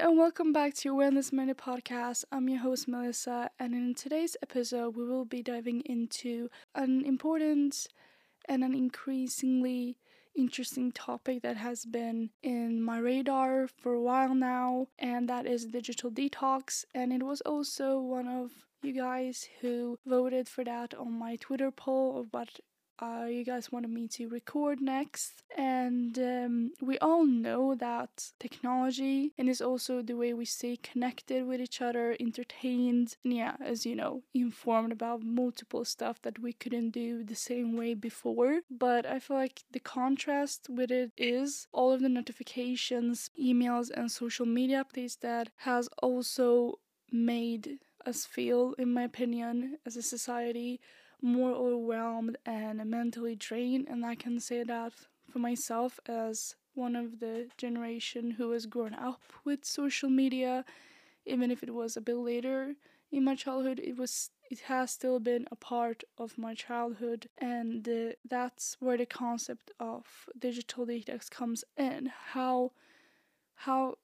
And welcome back to Wellness Minute Podcast. I'm your host, Melissa, and in today's episode, we will be diving into an important and an increasingly interesting topic that has been in my radar for a while now, and that is digital detox. And it was also one of you guys who voted for that on my Twitter poll of what uh, you guys wanted me to record next. And um, we all know that technology and is also the way we stay connected with each other, entertained, and yeah, as you know, informed about multiple stuff that we couldn't do the same way before. But I feel like the contrast with it is all of the notifications, emails, and social media updates that has also made us feel, in my opinion, as a society, more overwhelmed and mentally drained. And I can say that for myself as one of the generation who has grown up with social media, even if it was a bit later in my childhood, it was it has still been a part of my childhood and that's where the concept of digital detox comes in how how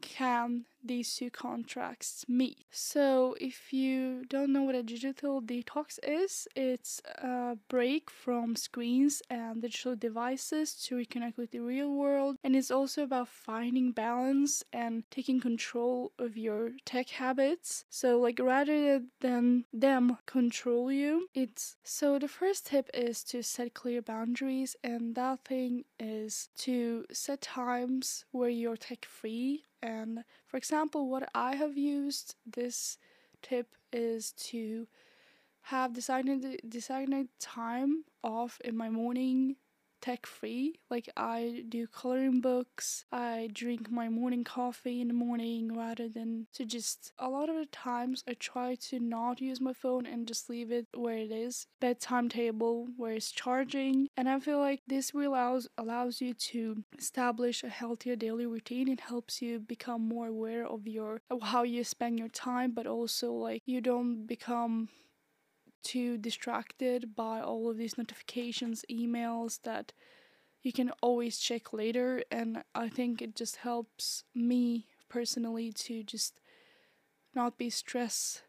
can these two contracts meet. So, if you don't know what a digital detox is, it's a break from screens and digital devices to reconnect with the real world. And it's also about finding balance and taking control of your tech habits. So, like, rather than them control you, it's so the first tip is to set clear boundaries, and that thing is to set times where you're tech free and for example, what I have used this tip is to have decided designated time off in my morning tech free. Like I do coloring books, I drink my morning coffee in the morning rather than to just a lot of the times I try to not use my phone and just leave it where it is. Bedtime table where it's charging. And I feel like this allows allows you to establish a healthier daily routine. It helps you become more aware of your of how you spend your time, but also like you don't become too distracted by all of these notifications, emails that you can always check later. And I think it just helps me personally to just not be stress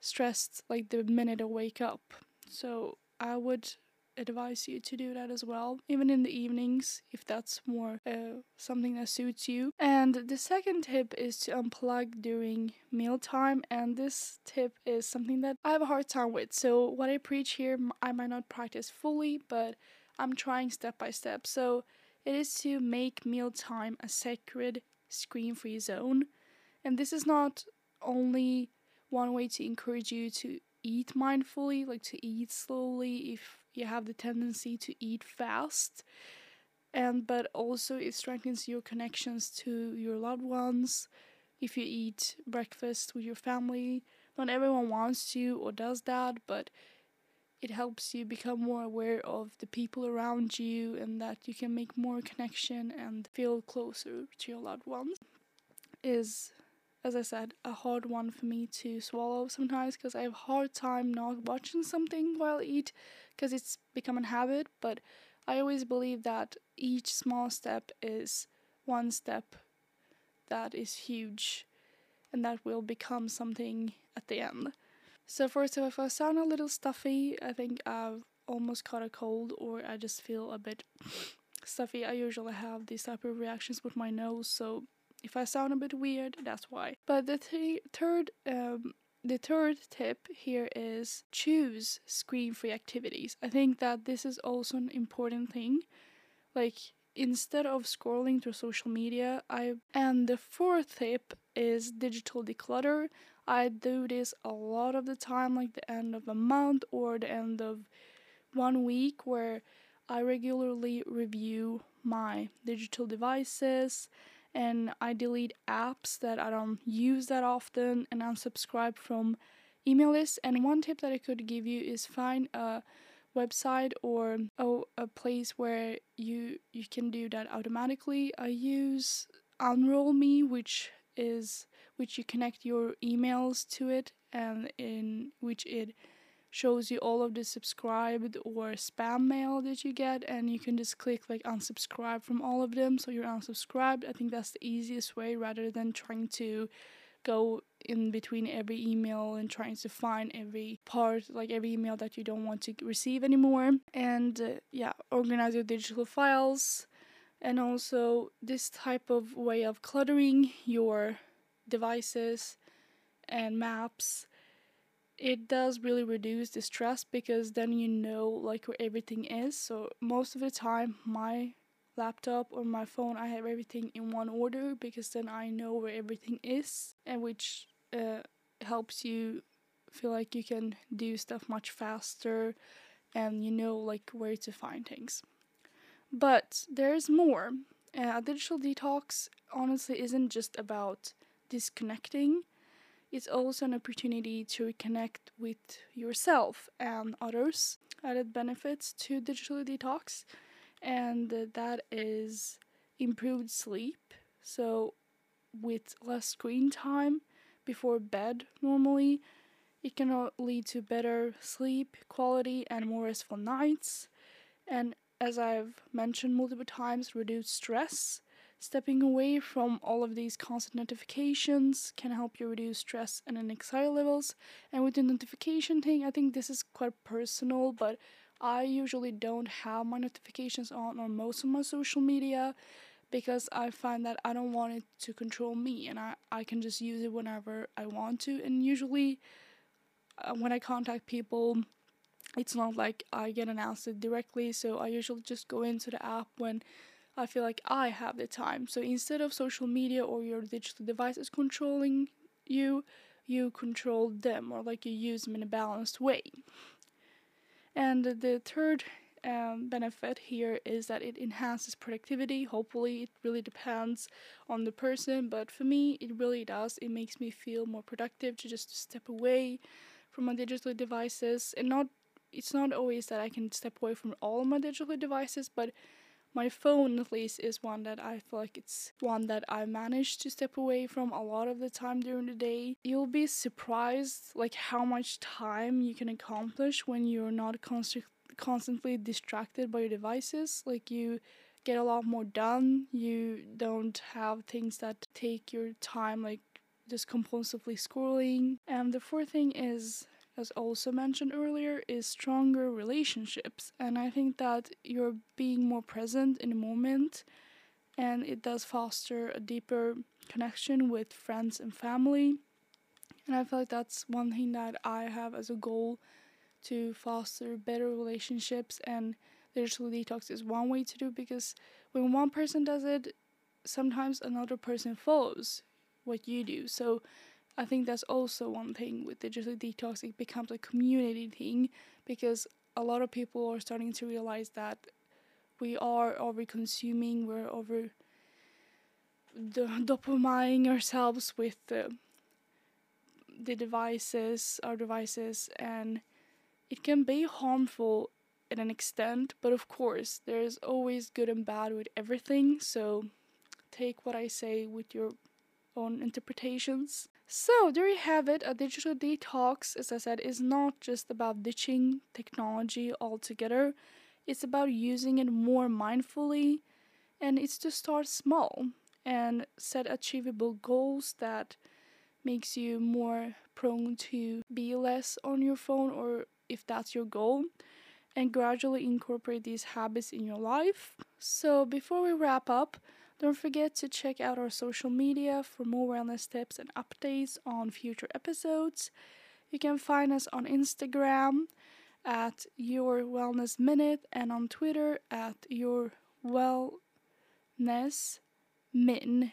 stressed like the minute I wake up. So I would advise you to do that as well, even in the evenings if that's more uh, something that suits you. And the second tip is to unplug during mealtime, and this tip is something that I have a hard time with. So, what I preach here, I might not practice fully, but I'm trying step by step. So, it is to make mealtime a sacred screen free zone. And this is not only one way to encourage you to eat mindfully, like to eat slowly if you have the tendency to eat fast and but also it strengthens your connections to your loved ones. If you eat breakfast with your family not everyone wants to or does that but it helps you become more aware of the people around you and that you can make more connection and feel closer to your loved ones is as I said, a hard one for me to swallow sometimes because I have a hard time not watching something while I eat because it's become a habit. But I always believe that each small step is one step that is huge and that will become something at the end. So, first, if I sound a little stuffy, I think I've almost caught a cold or I just feel a bit stuffy. I usually have these type of reactions with my nose, so if I sound a bit weird, that's why. But the th- third um, the third tip here is choose screen free activities. I think that this is also an important thing. Like instead of scrolling through social media, I and the fourth tip is digital declutter. I do this a lot of the time like the end of a month or the end of one week where I regularly review my digital devices and I delete apps that I don't use that often and unsubscribe from email lists. And one tip that I could give you is find a website or oh, a place where you you can do that automatically. I use Unroll Me, which is which you connect your emails to it and in which it shows you all of the subscribed or spam mail that you get and you can just click like unsubscribe from all of them so you're unsubscribed. I think that's the easiest way rather than trying to go in between every email and trying to find every part like every email that you don't want to receive anymore. And uh, yeah organize your digital files and also this type of way of cluttering your devices and maps it does really reduce the stress because then you know like where everything is. So most of the time my laptop or my phone i have everything in one order because then i know where everything is and which uh, helps you feel like you can do stuff much faster and you know like where to find things. But there's more. Uh, a digital detox honestly isn't just about disconnecting it's also an opportunity to reconnect with yourself and others. Added benefits to digital detox, and that is improved sleep. So, with less screen time before bed, normally, it can lead to better sleep quality and more restful nights. And as I've mentioned multiple times, reduced stress Stepping away from all of these constant notifications can help you reduce stress and anxiety levels. And with the notification thing, I think this is quite personal, but I usually don't have my notifications on on most of my social media because I find that I don't want it to control me and I, I can just use it whenever I want to. And usually, uh, when I contact people, it's not like I get announced it directly, so I usually just go into the app when I feel like I have the time. So instead of social media or your digital devices controlling you, you control them or like you use them in a balanced way. And the third um, benefit here is that it enhances productivity. Hopefully, it really depends on the person, but for me, it really does. It makes me feel more productive to just step away from my digital devices and not. It's not always that I can step away from all my digital devices, but my phone at least is one that I feel like it's one that I managed to step away from a lot of the time during the day. You'll be surprised like how much time you can accomplish when you're not const- constantly distracted by your devices. Like you get a lot more done. You don't have things that take your time like just compulsively scrolling. And the fourth thing is as also mentioned earlier, is stronger relationships. And I think that you're being more present in the moment and it does foster a deeper connection with friends and family. And I feel like that's one thing that I have as a goal to foster better relationships and digital detox is one way to do because when one person does it, sometimes another person follows what you do. So I think that's also one thing with digital detox. It becomes a community thing because a lot of people are starting to realize that we are over consuming, we're over dopamining ourselves with the, the devices, our devices, and it can be harmful at an extent, but of course, there's always good and bad with everything, so take what I say with your own interpretations. So, there you have it. A digital detox, as I said, is not just about ditching technology altogether, it's about using it more mindfully, and it's to start small and set achievable goals that makes you more prone to be less on your phone or if that's your goal and gradually incorporate these habits in your life. So, before we wrap up, don't forget to check out our social media for more wellness tips and updates on future episodes. You can find us on Instagram at Your Wellness Minute and on Twitter at Your Wellness Min.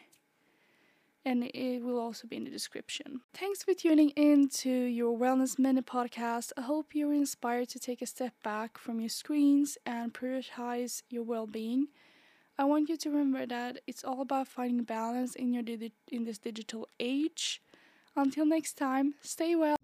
And it will also be in the description. Thanks for tuning in to your Wellness Minute podcast. I hope you're inspired to take a step back from your screens and prioritize your well being. I want you to remember that it's all about finding balance in your in this digital age. Until next time, stay well.